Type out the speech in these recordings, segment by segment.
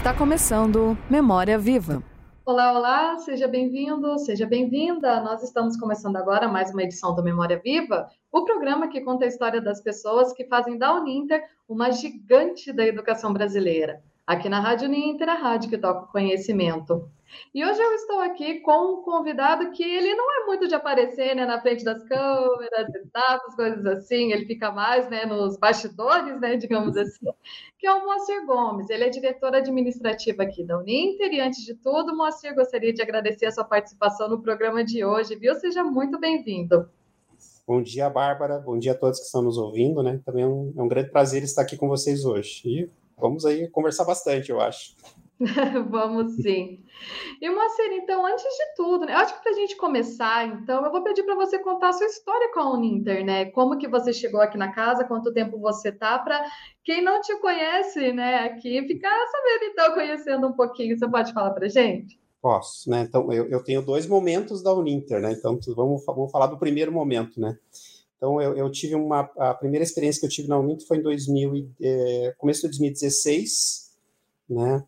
Está começando Memória Viva. Olá, olá, seja bem-vindo, seja bem-vinda. Nós estamos começando agora mais uma edição do Memória Viva, o programa que conta a história das pessoas que fazem da Uninter uma gigante da educação brasileira. Aqui na Rádio Uninter, a rádio que toca o conhecimento. E hoje eu estou aqui com um convidado que ele não é muito de aparecer né, na frente das câmeras, etapas, coisas assim, ele fica mais né, nos bastidores, né, digamos assim, que é o Moacir Gomes. Ele é diretor administrativo aqui da Uninter e, antes de tudo, Moacir, gostaria de agradecer a sua participação no programa de hoje, viu? Seja muito bem-vindo. Bom dia, Bárbara. Bom dia a todos que estão nos ouvindo, né? Também é um, é um grande prazer estar aqui com vocês hoje. E vamos aí conversar bastante, eu acho. Vamos sim. E Moacir, então, antes de tudo, né, eu acho que para a gente começar, então, eu vou pedir para você contar a sua história com a Uninter, né? Como que você chegou aqui na casa, quanto tempo você tá, para quem não te conhece, né, aqui, ficar sabendo, então, conhecendo um pouquinho. Você pode falar para gente? Posso, né? Então, eu, eu tenho dois momentos da Uninter, né? Então, vamos, vamos falar do primeiro momento, né? Então, eu, eu tive uma... A primeira experiência que eu tive na Uninter foi em 2000, é, começo de 2016, né?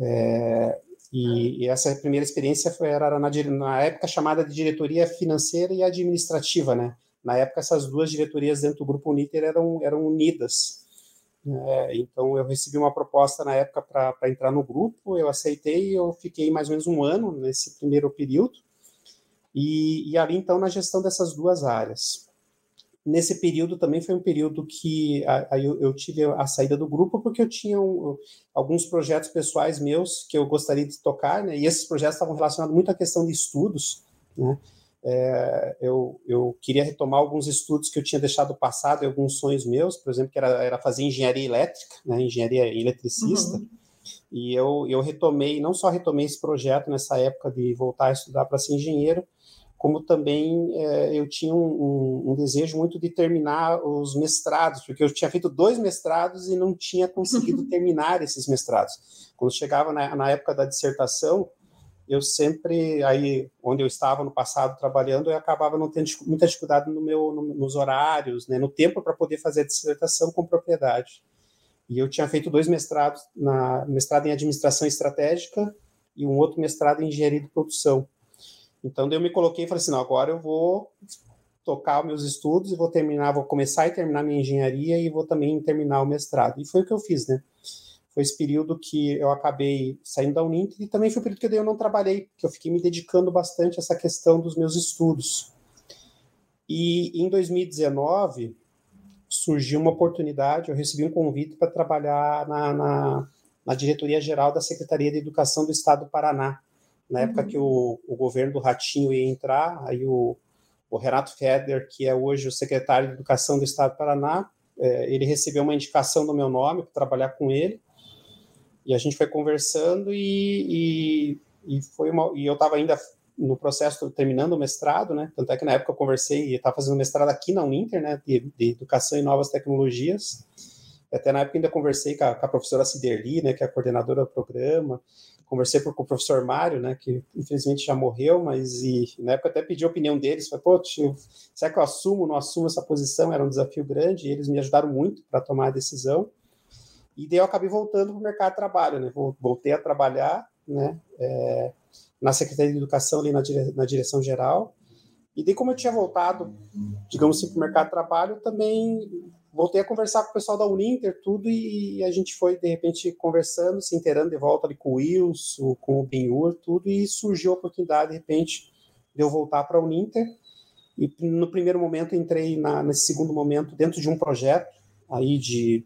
É, e, e, essa primeira experiência foi, era na, na, época chamada de diretoria financeira e administrativa, né? Na época, essas duas diretorias dentro do Grupo Uniter eram, eram unidas. É, então, eu recebi uma proposta na época para entrar no grupo, eu aceitei e eu fiquei mais ou menos um ano nesse primeiro período. E, e ali, então, na gestão dessas duas áreas nesse período também foi um período que aí eu, eu, tive a saída do grupo porque eu tinha um, alguns projetos pessoais meus que eu gostaria de tocar, né? E esses projetos estavam relacionados muito à questão de estudos, né? É, eu, eu queria retomar alguns estudos que eu tinha deixado passado e alguns sonhos meus, por exemplo, que era, era fazer engenharia elétrica, né? Engenharia eletricista. Uhum. E eu, eu retomei, não só retomei esse projeto nessa época de voltar a estudar para ser engenheiro, como também é, eu tinha um, um, desejo muito de terminar os mestrados, porque eu tinha feito dois mestrados e não tinha conseguido terminar esses mestrados. Quando chegava na, na, época da dissertação, eu sempre, aí onde eu estava no passado trabalhando, eu acabava não tendo muita dificuldade no meu, no, nos horários, né, no tempo para poder fazer a dissertação com propriedade. E eu tinha feito dois mestrados, na, mestrado em administração estratégica e um outro mestrado em engenharia de produção. Então, eu me coloquei e falei assim, não, agora eu vou tocar meus estudos e vou terminar, vou começar e terminar minha engenharia e vou também terminar o mestrado. E foi o que eu fiz, né? Foi esse período que eu acabei saindo da Uninter e também foi o período que eu não trabalhei, que eu fiquei me dedicando bastante a essa questão dos meus estudos. E em 2019 surgiu uma oportunidade, eu recebi um convite para trabalhar na, na, na diretoria geral da Secretaria de Educação do Estado do Paraná na época uhum. que o, o governo do Ratinho ia entrar, aí o, o Renato Feder, que é hoje o secretário de Educação do Estado do Paraná, é, ele recebeu uma indicação do meu nome para trabalhar com ele, e a gente foi conversando e, e, e foi uma, e eu estava ainda no processo terminando o mestrado, né? Tanto é que na época eu conversei e estava fazendo mestrado aqui na Uninter, né? De, de, Educação e Novas Tecnologias. Até na época ainda conversei com a, com a professora Ciderli, né? Que é a coordenadora do programa conversei com o professor Mário, né, que infelizmente já morreu, mas e, na época até pedi a opinião deles, falei, pô, tio, será que eu assumo, não assumo essa posição? Era um desafio grande, e eles me ajudaram muito para tomar a decisão, e daí eu acabei voltando para o mercado de trabalho, né, voltei a trabalhar, né, é, na Secretaria de Educação, ali na, dire, na direção geral, e daí como eu tinha voltado, digamos assim, para o mercado de trabalho, também voltei a conversar com o pessoal da Uninter, tudo, e a gente foi, de repente, conversando, se inteirando de volta ali com o Wilson, com o Benhur, tudo, e surgiu a oportunidade, de repente, de eu voltar para a Uninter. E no primeiro momento entrei na, nesse segundo momento dentro de um projeto aí de,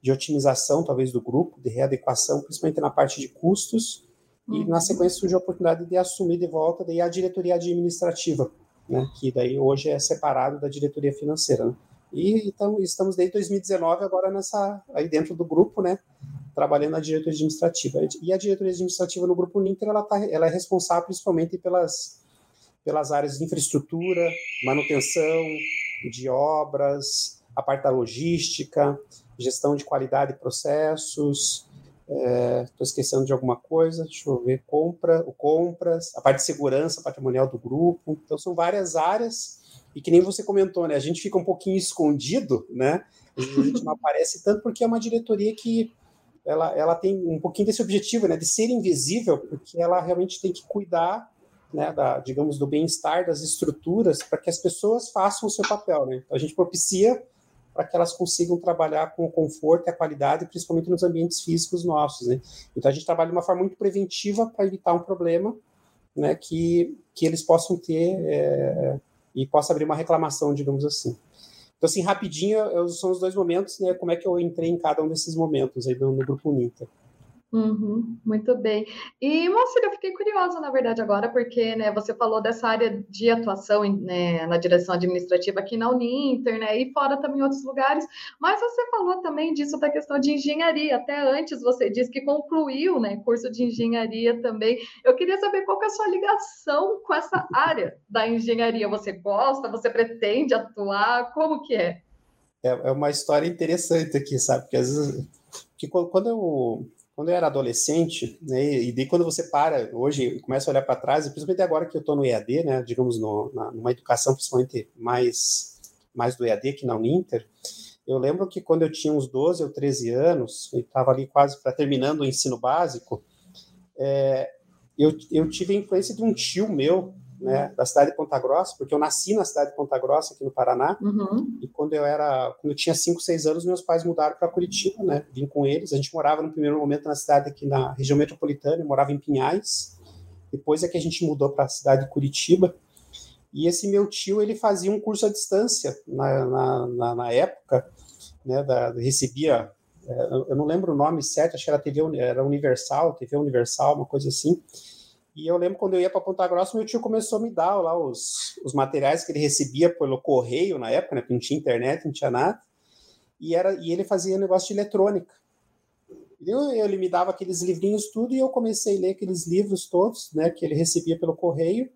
de otimização, talvez, do grupo, de readequação, principalmente na parte de custos, uhum. e na sequência surgiu a oportunidade de assumir de volta daí a diretoria administrativa, né, que daí hoje é separado da diretoria financeira, né? E estamos desde 2019 agora nessa aí dentro do grupo, né, trabalhando na diretoria administrativa. E a diretoria administrativa no grupo Ninter, ela tá, ela é responsável principalmente pelas pelas áreas de infraestrutura, manutenção de obras, a parte da logística, gestão de qualidade de processos, estou é, esquecendo de alguma coisa, deixa eu ver, compra, o compras, a parte de segurança patrimonial do grupo. Então, são várias áreas e que nem você comentou, né? A gente fica um pouquinho escondido, né? A gente não aparece tanto porque é uma diretoria que ela, ela tem um pouquinho desse objetivo, né, de ser invisível, porque ela realmente tem que cuidar, né, da, digamos, do bem-estar das estruturas para que as pessoas façam o seu papel, né? Então, a gente propicia para que elas consigam trabalhar com o conforto e a qualidade, principalmente nos ambientes físicos nossos, né? Então, a gente trabalha de uma forma muito preventiva para evitar um problema, né, que, que eles possam ter é, e possa abrir uma reclamação, digamos assim. Então, assim, rapidinho, são os dois momentos, né? Como é que eu entrei em cada um desses momentos aí no, no Grupo Uninter. Uhum, muito bem. E, Moacir, eu fiquei curiosa, na verdade, agora, porque né, você falou dessa área de atuação né, na direção administrativa aqui na Uninter, né, e fora também em outros lugares, mas você falou também disso da questão de engenharia. Até antes você disse que concluiu né, curso de engenharia também. Eu queria saber qual que é a sua ligação com essa área da engenharia. Você gosta? Você pretende atuar? Como que é? É, é uma história interessante aqui, sabe? Porque às vezes. Porque quando eu quando eu era adolescente, né, e daí quando você para hoje começa a olhar para trás, principalmente agora que eu estou no EAD, né, digamos, no, na, numa educação principalmente mais, mais do EAD que na Uninter, eu lembro que quando eu tinha uns 12 ou 13 anos, e estava ali quase para terminando o ensino básico, é, eu, eu tive a influência de um tio meu, né, da cidade de Ponta Grossa, porque eu nasci na cidade de Ponta Grossa, aqui no Paraná, uhum. e quando eu era, quando eu tinha 5, 6 anos, meus pais mudaram para Curitiba, né, vim com eles, a gente morava no primeiro momento na cidade aqui na região metropolitana, eu morava em Pinhais, depois é que a gente mudou para a cidade de Curitiba, e esse meu tio, ele fazia um curso à distância na, na, na, na época, né, da, recebia, é, eu não lembro o nome certo, acho que era TV, era Universal, TV Universal, uma coisa assim, e eu lembro quando eu ia para Ponta Grossa, meu tio começou a me dar lá os, os materiais que ele recebia pelo correio na época, né? Não tinha internet, não tinha nada. E, era, e ele fazia negócio de eletrônica. Eu, ele me dava aqueles livrinhos tudo e eu comecei a ler aqueles livros todos, né? Que ele recebia pelo correio.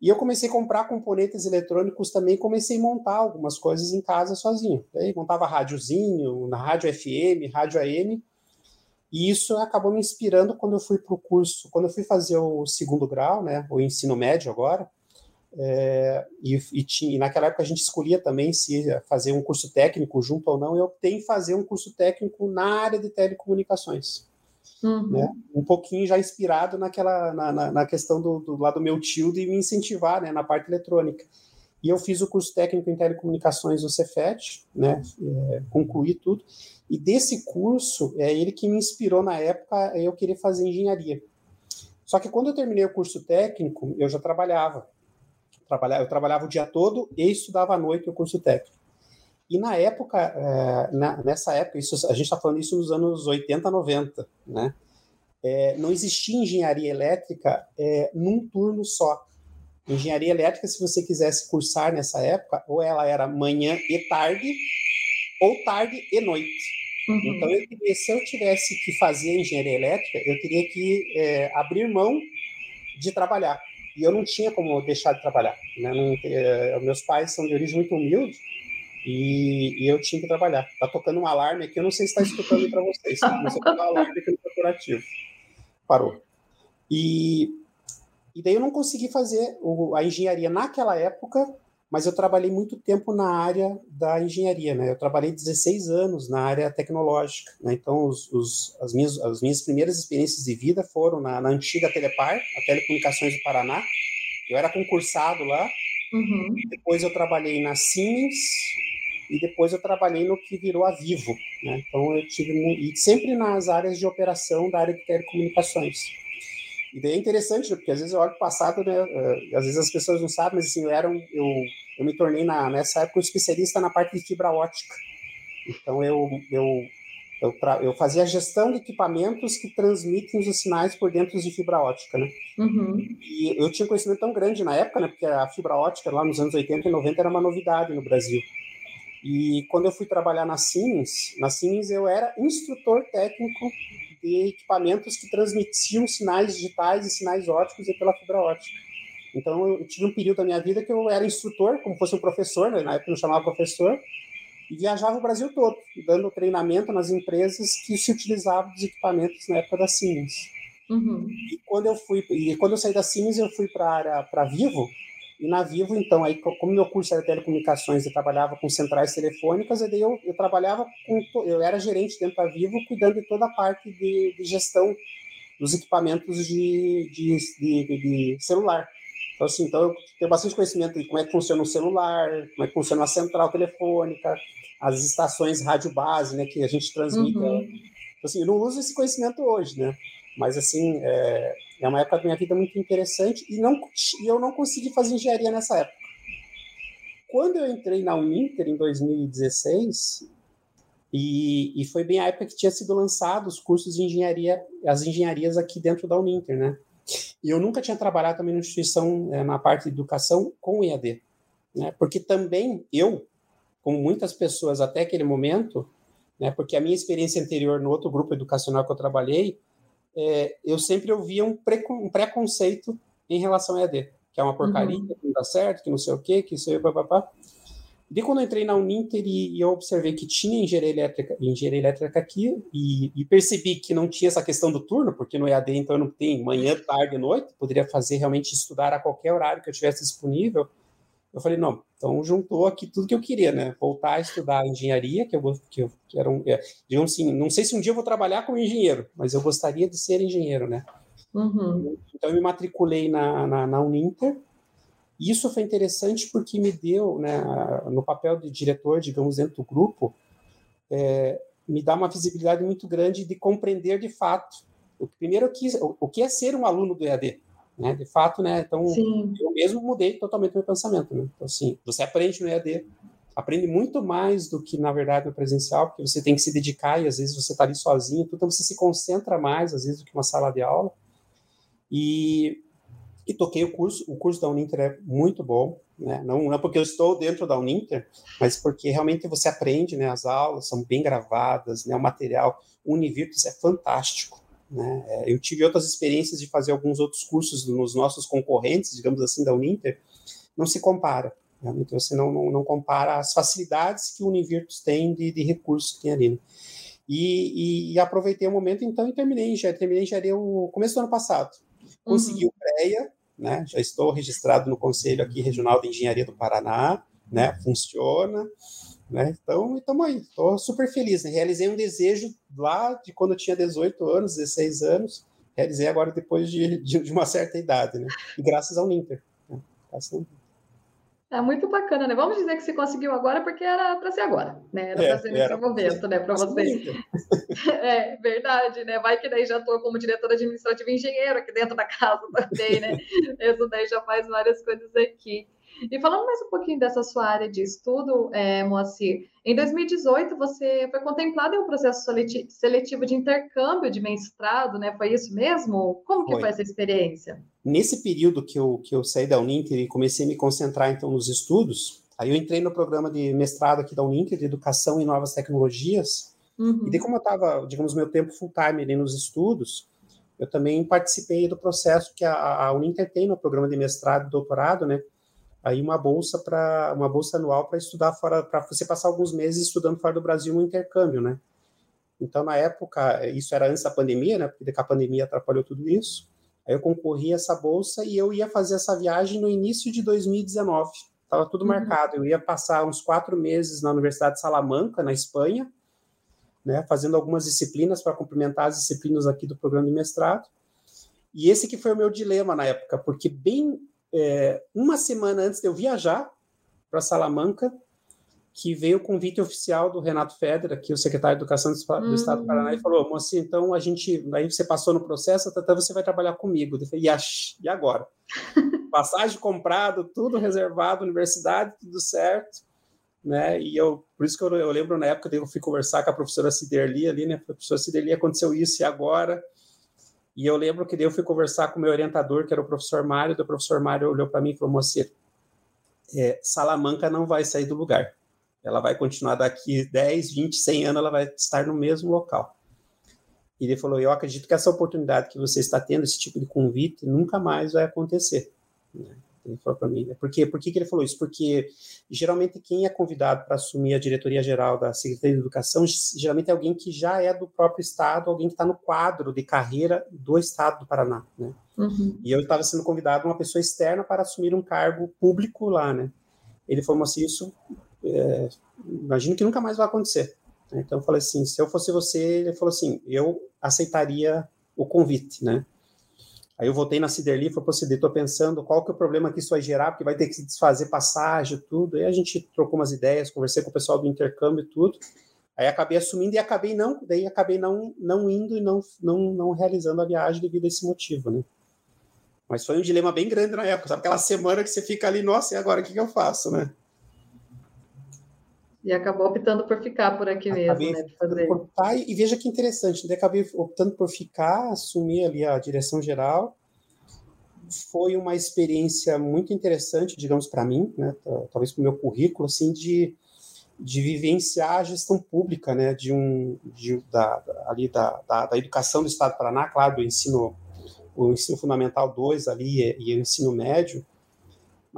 E eu comecei a comprar componentes eletrônicos também, comecei a montar algumas coisas em casa sozinho. Aí montava rádiozinho, na rádio FM, rádio AM, e isso acabou me inspirando quando eu fui para o curso, quando eu fui fazer o segundo grau, né, o ensino médio agora, é, e, e, tinha, e, naquela época a gente escolhia também se fazer um curso técnico junto ou não, eu optei em fazer um curso técnico na área de telecomunicações. Uhum. Né? Um pouquinho já inspirado naquela na, na, na questão do, do lado do meu tio de me incentivar né, na parte eletrônica. E eu fiz o curso técnico em telecomunicações no Cefet, né, é, concluí tudo. E desse curso, é ele que me inspirou na época eu querer fazer engenharia. Só que quando eu terminei o curso técnico, eu já trabalhava. Eu trabalhava o dia todo e estudava à noite o curso técnico. E na época, é, na, nessa época, isso, a gente está falando isso nos anos 80, 90, né? É, não existia engenharia elétrica é, num turno só. Engenharia elétrica, se você quisesse cursar nessa época, ou ela era manhã e tarde, ou tarde e noite. Uhum. Então, eu queria, se eu tivesse que fazer engenharia elétrica, eu teria que é, abrir mão de trabalhar. E eu não tinha como deixar de trabalhar. Né? Não, é, meus pais são de origem muito humilde e, e, eu tinha que trabalhar. Tá tocando um alarme aqui, eu não sei se está escutando para vocês. Começou a tocar um alarme aqui no corporativo. Parou. E, e daí eu não consegui fazer o, a engenharia naquela época mas eu trabalhei muito tempo na área da engenharia, né? Eu trabalhei 16 anos na área tecnológica, né? Então, os, os, as, minhas, as minhas primeiras experiências de vida foram na, na antiga Telepar, a Telecomunicações do Paraná. Eu era concursado lá. Uhum. Depois eu trabalhei na Siemens e depois eu trabalhei no que virou a Vivo, né? Então, eu tive e sempre nas áreas de operação da área de telecomunicações. E daí é interessante, porque às vezes eu olho o passado, né, uh, às vezes as pessoas não sabem, mas assim, eu, era um, eu, eu me tornei na, nessa época um especialista na parte de fibra ótica. Então eu, eu, eu, eu fazia a gestão de equipamentos que transmitem os sinais por dentro de fibra ótica, né? Uhum. E eu tinha um conhecimento tão grande na época, né, porque a fibra ótica lá nos anos 80 e 90 era uma novidade no Brasil. E quando eu fui trabalhar na Siemens, na Siemens eu era instrutor técnico de equipamentos que transmitiam sinais digitais e sinais óticos pela fibra ótica. Então, eu tive um período da minha vida que eu era instrutor, como fosse um professor, né? na época eu não chamava professor, e viajava o Brasil todo, dando treinamento nas empresas que se utilizavam dos equipamentos na época da Siemens. Uhum. E quando eu fui, e quando eu saí da Siemens, eu fui para para Vivo, E na Vivo, então, aí, como meu curso era telecomunicações, eu trabalhava com centrais telefônicas, e daí eu, eu trabalhava com, eu era gerente dentro da Vivo, cuidando de toda a parte de, de gestão dos equipamentos de, de, de, de, celular. Então, assim, então eu tenho bastante conhecimento de como é que funciona o celular, como é que funciona a central telefônica, as estações rádio base, né, que a gente transmite. Uhum. Então, assim, eu não uso esse conhecimento hoje, né? Mas, assim, é, é uma época da minha vida muito interessante e, não, e eu não consegui fazer engenharia nessa época. Quando eu entrei na Uninter, em 2016, e, e foi bem a época que tinha sido lançado os cursos de engenharia, as engenharias aqui dentro da Uninter, né? E eu nunca tinha trabalhado também na instituição, é, na parte de educação, com EAD. Né? Porque também eu, como muitas pessoas até aquele momento, né, porque a minha experiência anterior no outro grupo educacional que eu trabalhei, é, eu sempre ouvia um, um, preconceito em relação ao EAD, que é uma porcaria, uhum. que não dá certo, que não sei o quê, que isso aí, papapá. E quando eu entrei na Uninter e, e, eu observei que tinha engenharia elétrica, engenharia elétrica aqui, e, e, percebi que não tinha essa questão do turno, porque no EAD então eu não tenho manhã, tarde e noite, poderia fazer realmente estudar a qualquer horário que eu tivesse disponível. Eu falei, não, então juntou aqui tudo que eu queria, né? Voltar a estudar engenharia, que eu, que eu que era um, é, digamos assim, não sei se um dia eu vou trabalhar como engenheiro, mas eu gostaria de ser engenheiro, né? Uhum. Então eu me matriculei na, na, na Uninter, e isso foi interessante porque me deu, né, no papel de diretor, digamos, dentro do grupo, é, me dá uma visibilidade muito grande de compreender de fato o primeiro o que, o que é ser um aluno do EAD, né? De fato, né? Então Sim. eu mesmo mudei totalmente meu pensamento, né? Então assim, você aprende no EAD, aprende muito mais do que na verdade no presencial, porque você tem que se dedicar e às vezes você está ali sozinho, então você se concentra mais às vezes do que uma sala de aula. E e toquei o curso. O curso da Uninter é muito bom, né? Não, não é porque eu estou dentro da Uninter, mas porque realmente você aprende, né? As aulas são bem gravadas, né? O material, o Univirtus é fantástico, né? É, eu tive outras experiências de fazer alguns outros cursos nos nossos concorrentes, digamos assim, da Uninter, não se compara. Realmente você não, não, não compara as facilidades que o Univirtus tem de, de recursos que tem ali. Né? E, e, e, aproveitei o momento, então, e terminei, já terminei engenharia o começo do ano passado. Consegui uhum. o CREA, né? Já estou registrado no Conselho aqui Regional de Engenharia do Paraná, né? Funciona, né? Então, estamos aí. Estou super feliz. Né? Realizei um desejo lá de quando eu tinha 18 anos, 16 anos. Realizei agora depois de, de, uma certa idade, né? E graças ao Ninter. Né? Graças ao Ninter. É muito bacana, né? Vamos dizer que você conseguiu agora porque era para ser agora, né? Era é, para ser nesse momento, né? Para você. É verdade, né? Vai que daí já estou como diretora administrativa e engenheiro aqui dentro da casa também, né? Isso daí já faz várias coisas aqui. E falando mais um pouquinho dessa sua área de estudo, é, Moacir, em 2018 você foi contemplado em um processo seletivo de intercâmbio de mestrado, né? Foi isso mesmo? Como que foi, foi essa experiência? Nesse período que eu, que eu saí da Uninter e comecei a me concentrar então nos estudos, aí eu entrei no programa de mestrado aqui da Uninter de Educação e Novas Tecnologias, uhum. e daí como eu estava, digamos, meu tempo full time ali nos estudos, eu também participei do processo que a, a Uninter tem no programa de mestrado e doutorado, né? Aí uma bolsa para uma bolsa anual para estudar fora, para você passar alguns meses estudando fora do Brasil no intercâmbio, né? Então na época isso era antes da pandemia, né? Porque a pandemia atrapalhou tudo isso. Aí eu concorri a essa bolsa e eu ia fazer essa viagem no início de 2019. Estava tudo uhum. marcado. Eu ia passar uns quatro meses na Universidade de Salamanca, na Espanha, né? Fazendo algumas disciplinas para complementar as disciplinas aqui do programa de mestrado. E esse que foi o meu dilema na época, porque bem é, uma semana antes de eu viajar para Salamanca, que veio o convite oficial do Renato Feder, aqui o secretário de Educação do, hum. Estado do Paraná, e falou, moça, então a gente, aí você passou no processo, até você vai trabalhar comigo. Eu falei, e agora? Passagem comprado, tudo reservado, universidade, tudo certo, né? E eu, por isso que eu, eu lembro na época que eu fui conversar com a professora Ciderli ali, né? Professora Ciderli, aconteceu isso e agora? E eu lembro que eu fui conversar com o meu orientador, que era o professor Mário, e o professor Mário olhou para mim e falou: Moceiro, é, Salamanca não vai sair do lugar. Ela vai continuar daqui 10, 20, 100 anos, ela vai estar no mesmo local. E ele falou: Eu acredito que essa oportunidade que você está tendo, esse tipo de convite, nunca mais vai acontecer. Ele falou para mim. Né? Por quê? Por que, que ele falou isso? Porque geralmente quem é convidado para assumir a diretoria geral da Secretaria de Educação geralmente é alguém que já é do próprio estado, alguém que está no quadro de carreira do estado do Paraná, né? Uhum. E eu estava sendo convidado uma pessoa externa para assumir um cargo público lá, né? Ele falou assim, isso, é, imagino que nunca mais vai acontecer. Então eu falei assim, se eu fosse você, ele falou assim, eu aceitaria o convite, né? Aí eu voltei na Ciderli e falei, pô, Cider, estou pensando qual que é o problema que isso vai gerar, porque vai ter que se desfazer passagem, tudo. Aí a gente trocou umas ideias, conversei com o pessoal do intercâmbio e tudo. Aí acabei assumindo e acabei não, daí acabei não, não indo e não, não, não realizando a viagem devido a esse motivo, né? Mas foi um dilema bem grande na época, sabe? Aquela semana que você fica ali, nossa, e agora o que, que eu faço, né? E acabou optando por ficar por aqui acabei mesmo, né? Fazer. Por, e, e veja que interessante, né? acabei optando por ficar, assumir ali a direção geral. Foi uma experiência muito interessante, digamos, para mim, né? Talvez para o meu currículo, assim, de, de vivenciar a gestão pública, né? De um, de, da, ali da, da, da educação do Estado do Paraná, claro, do ensino, o ensino fundamental 2 ali e, e o ensino médio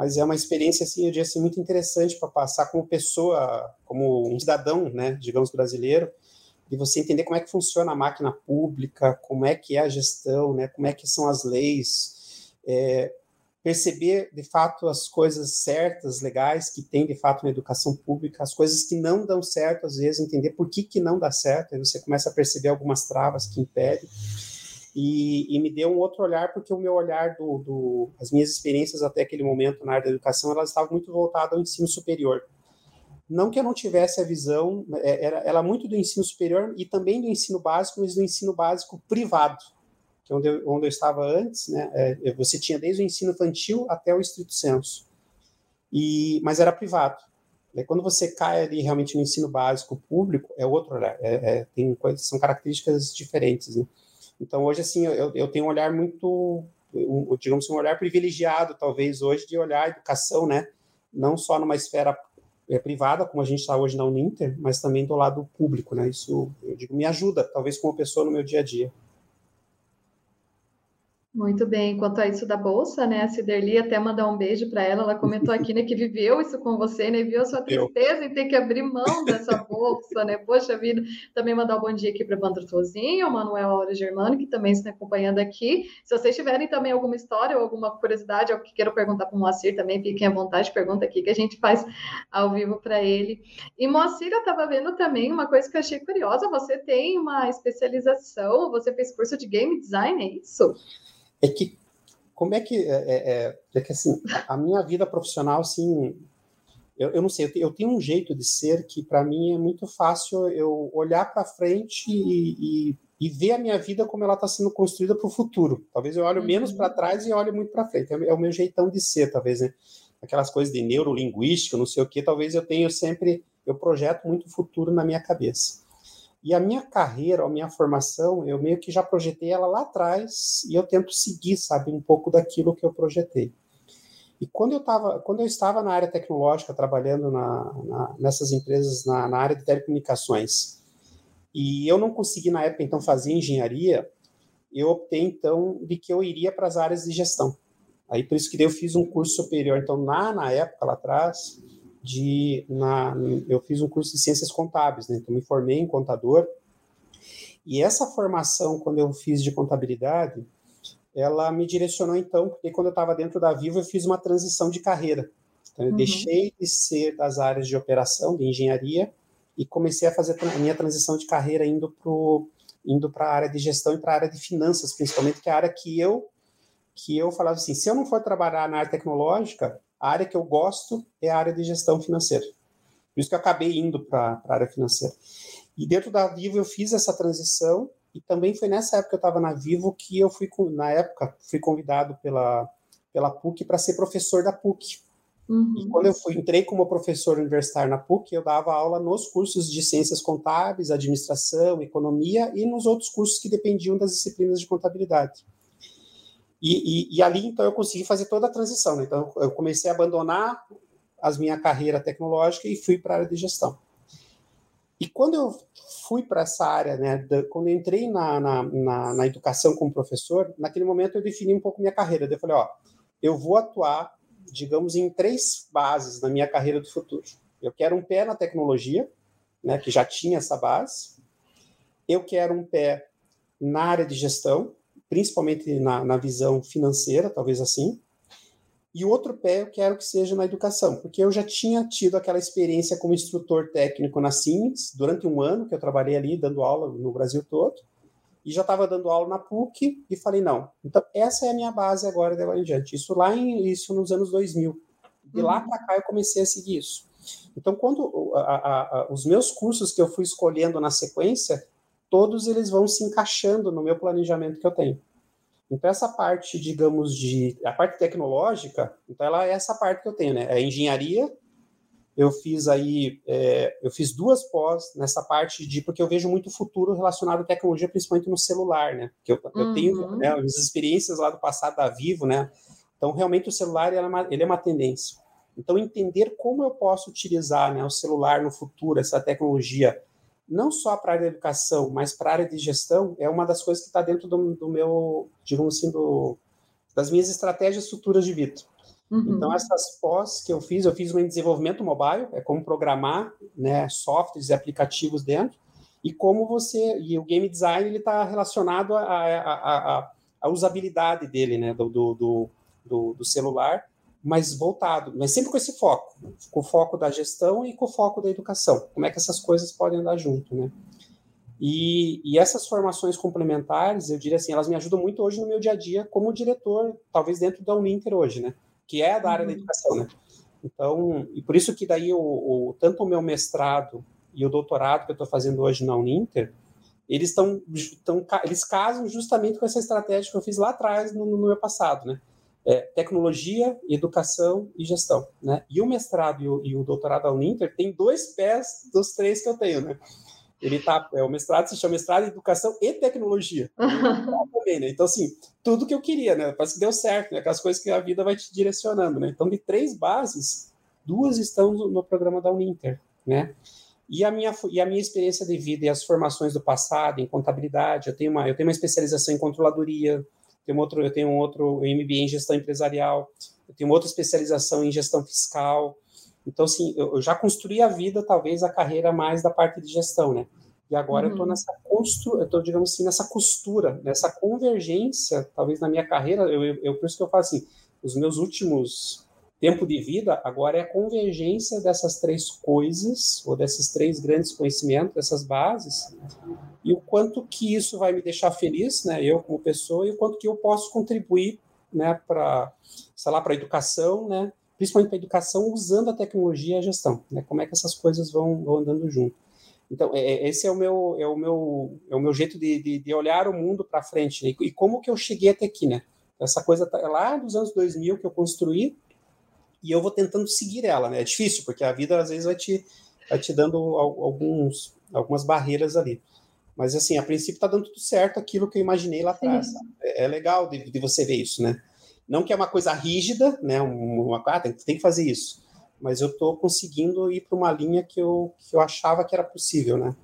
mas é uma experiência assim, eu diria assim, muito interessante para passar como pessoa, como um cidadão, né, digamos brasileiro, e você entender como é que funciona a máquina pública, como é que é a gestão, né, como é que são as leis, é, perceber de fato as coisas certas, legais que tem de fato na educação pública, as coisas que não dão certo às vezes, entender por que que não dá certo, aí você começa a perceber algumas travas que impedem e, e, me deu um outro olhar, porque o meu olhar, do, do, as minhas experiências até aquele momento na área da educação, elas estavam muito voltadas ao ensino superior. Não que eu não tivesse a visão, é, era, era muito do ensino superior e também do ensino básico, mas do ensino básico privado, que é onde eu, onde eu estava antes, né, é, você tinha desde o ensino infantil até o estrito senso, e, mas era privado. E quando você cai ali realmente no ensino básico público, é outro olhar, é, é, tem são características diferentes, né? Então, hoje, assim, eu, eu tenho um olhar muito, um, digamos um olhar privilegiado, talvez, hoje, de olhar a educação, né? Não só numa esfera é, privada, como a gente está hoje na Uninter, mas também do lado público, né? Isso, eu digo, me ajuda, talvez, como pessoa no meu dia a dia. Muito bem. Quanto a isso da bolsa, né? A Ciderli até mandar um beijo para ela. Ela comentou aqui, né, que viveu isso com você, né? Viu a sua tristeza em ter que abrir mão dessa bolsa, né? Poxa vida. Também mandar um bom dia aqui para o Vandro Tozinho, o Manuel Aura Germano, que também está acompanhando aqui. Se vocês tiverem também alguma história ou alguma curiosidade, algo que queiram perguntar para o Moacir também, fiquem à vontade, pergunta aqui que a gente faz ao vivo para ele. E Moacir, eu estava vendo também uma coisa que eu achei curiosa. Você tem uma especialização, você fez curso de game design, é isso? É que como é que é, é, é, é que assim a minha vida profissional assim eu, eu não sei eu tenho um jeito de ser que para mim é muito fácil eu olhar para frente e, e, e, ver a minha vida como ela está sendo construída para o futuro. Talvez eu olhe menos para uhum. trás e olhe muito para frente. É, é, o meu jeitão de ser talvez né? Aquelas coisas de neurolinguística não sei o que talvez eu tenha sempre eu projeto muito o futuro na minha cabeça e a minha carreira, a minha formação, eu meio que já projetei ela lá atrás e eu tento seguir, sabe, um pouco daquilo que eu projetei. E quando eu, tava, quando eu estava na área tecnológica, trabalhando na, na, nessas empresas na, na, área de telecomunicações, e eu não consegui na época então fazer engenharia, eu optei então de que eu iria para as áreas de gestão. Aí por isso que eu fiz um curso superior. Então na, na época lá atrás, de na, eu fiz um curso de ciências contábeis, né? Então me formei em contador. E essa formação, quando eu fiz de contabilidade, ela me direcionou então, porque quando eu estava dentro da Vivo, eu fiz uma transição de carreira. Então eu uhum. deixei de ser das áreas de operação, de engenharia, e comecei a fazer a minha transição de carreira indo para indo a área de gestão e para a área de finanças, principalmente, que é a área que eu que eu falava assim, se eu não for trabalhar na área tecnológica, a área que eu gosto é a área de gestão financeira. Por isso que eu acabei indo para a área financeira. E dentro da Vivo eu fiz essa transição e também foi nessa época que eu estava na Vivo que eu fui, na época, fui convidado pela, pela PUC para ser professor da PUC. Uhum. E quando eu fui, entrei como professor universitário na PUC, eu dava aula nos cursos de ciências contábeis, administração, economia e nos outros cursos que dependiam das disciplinas de contabilidade. E, e, e, ali, então, eu consegui fazer toda a transição. Né? Então, eu comecei a abandonar as minha carreira tecnológica e fui para a área de gestão. E quando eu fui para essa área, né, de, quando eu entrei na, na, na, na, educação como professor, naquele momento eu defini um pouco minha carreira. Eu falei, ó, eu vou atuar digamos, em três bases na minha carreira do futuro. Eu quero um pé na tecnologia, né, que já tinha essa base. Eu quero um pé na área de gestão, principalmente na, na visão financeira, talvez assim. E o outro pé eu quero que seja na educação, porque eu já tinha tido aquela experiência como instrutor técnico na Siemens, durante um ano que eu trabalhei ali dando aula no Brasil todo, e já estava dando aula na PUC, e falei, não, então essa é a minha base agora, de agora em diante. Isso lá em, isso nos anos 2000. De uhum. lá para cá eu comecei a seguir isso. Então, quando a, a, a, os meus cursos que eu fui escolhendo na sequência, todos eles vão se encaixando no meu planejamento que eu tenho. Então, essa parte, digamos, de. A parte tecnológica, então, ela é essa parte que eu tenho, né? É engenharia. Eu fiz aí. É, eu fiz duas pós nessa parte de. Porque eu vejo muito futuro relacionado à tecnologia, principalmente no celular, né? Que eu, eu uhum. tenho né, as experiências lá do passado da Vivo, né? Então, realmente, o celular ele é, uma, ele é uma tendência. Então, entender como eu posso utilizar né, o celular no futuro, essa tecnologia, não só para a área da educação, mas para a área de gestão, é uma das coisas que está dentro do, do, meu, digamos assim, do, das minhas estratégias futuras de vida. Uhum. Então, essas pós que eu fiz, eu fiz um em desenvolvimento mobile, é como programar né, softwares e aplicativos dentro, e como você, e o game design, ele está relacionado à usabilidade dele, né, do, do, do, do celular, mas voltado, mas sempre com esse foco, com o foco da gestão e com o foco da educação. Como é que essas coisas podem andar junto, né? E, e, essas formações complementares, eu diria assim, elas me ajudam muito hoje no meu dia a dia como diretor, talvez dentro da Uninter hoje, né? Que é da área da uhum. educação, né? Então, e por isso que daí o, o tanto o meu mestrado e o doutorado que eu estou fazendo hoje na Uninter, eles estão, eles casam justamente com essa estratégia que eu fiz lá atrás no, no meu passado, né? É, tecnologia, educação e gestão, né? E o mestrado e o, e o doutorado da Uninter tem dois pés dos três que eu tenho, né? Ele tá, é, o mestrado se chama mestrado em educação e tecnologia. também, né? Então, assim, tudo que eu queria, né? Parece que deu certo, né? Aquelas coisas que a vida vai te direcionando, né? Então, de três bases, duas estão no, programa da Uninter, né? E a, minha, e a minha experiência de vida e as formações do passado em contabilidade, eu tenho uma, eu tenho uma especialização em controladoria, tenho outro, eu tenho um outro MBA em gestão empresarial, eu tenho outra especialização em gestão fiscal. Então, assim, eu, eu já construí a vida, talvez, a carreira mais da parte de gestão, né? E agora uhum. eu estou nessa constru, eu estou, digamos assim, nessa costura, nessa convergência, talvez na minha carreira, eu, eu, eu, por isso que eu falo assim, os meus últimos tempo de vida agora é a convergência dessas três coisas, ou desses três grandes conhecimentos, dessas bases, e o quanto que isso vai me deixar feliz, né, eu como pessoa, e o quanto que eu posso contribuir, né, para, sei lá, para a educação, né, principalmente para a educação usando a tecnologia e a gestão, né, como é que essas coisas vão, vão andando junto. Então, é, é esse é o meu, é o meu, é o meu jeito de, de, de olhar o mundo para frente, né, e como que eu cheguei até aqui, né, essa coisa tá, é lá dos anos 2000 que eu construí, e eu vou tentando seguir ela, né? É difícil, porque a vida às vezes vai te, vai te dando alguns, algumas barreiras ali. Mas assim, a princípio está dando tudo certo aquilo que eu imaginei lá atrás. É, é, legal de, de, você ver isso, né? Não que é uma coisa rígida, né? Uma, ah, tem, tem que fazer isso. Mas eu estou conseguindo ir para uma linha que eu, que eu achava que era possível, né?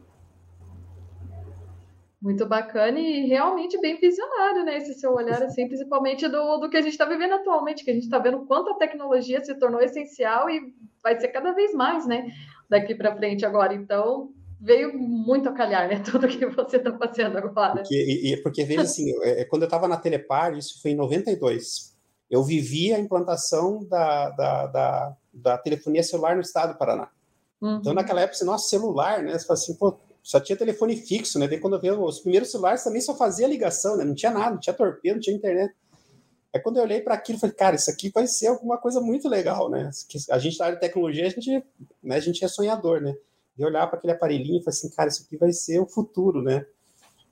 Muito bacana e realmente bem visionário, né? Esse seu olhar, assim, principalmente do, do que a gente está vivendo atualmente, que a gente está vendo quanto a tecnologia se tornou essencial e vai ser cada vez mais, né? Daqui para frente agora. Então, veio muito a calhar, né? Tudo que você está fazendo agora. Porque, e, porque veja assim, é, é, quando eu estava na Telepar, isso foi em 92, eu vivi a implantação da, da, da, da telefonia celular no estado do Paraná. Uhum. Então, naquela época, nosso celular, né? Você fala assim, pô, só tinha telefone fixo, né? Daí quando eu vi os primeiros celulares também só fazia ligação, né? Não tinha nada, não tinha torpedo, não tinha internet. Aí quando eu olhei para aquilo, falei, cara, isso aqui vai ser alguma coisa muito legal, né? A gente na área de tecnologia, a gente, né, a gente é sonhador, né? E olhar para aquele aparelhinho e falei assim, cara, isso aqui vai ser o futuro, né?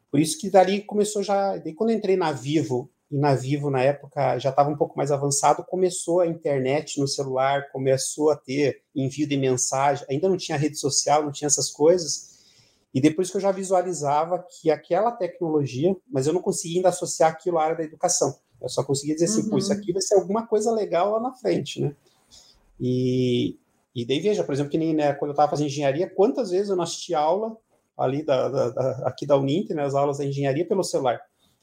Por isso que dali começou já. Daí quando eu entrei na Vivo, e na Vivo na época já estava um pouco mais avançado, começou a internet no celular, começou a ter envio de mensagem, ainda não tinha rede social, não tinha essas coisas. E depois que eu já visualizava que aquela tecnologia, mas eu não conseguia ainda associar aquilo à área da educação. Eu só conseguia dizer assim, uhum. pô, isso uhum. aqui vai ser alguma coisa legal lá na frente, né? E, e daí veja, por exemplo, que nem né, quando eu estava fazendo engenharia, quantas vezes eu não assisti aula ali da, da, da, aqui da Uninter, né, as aulas da engenharia pelo celular.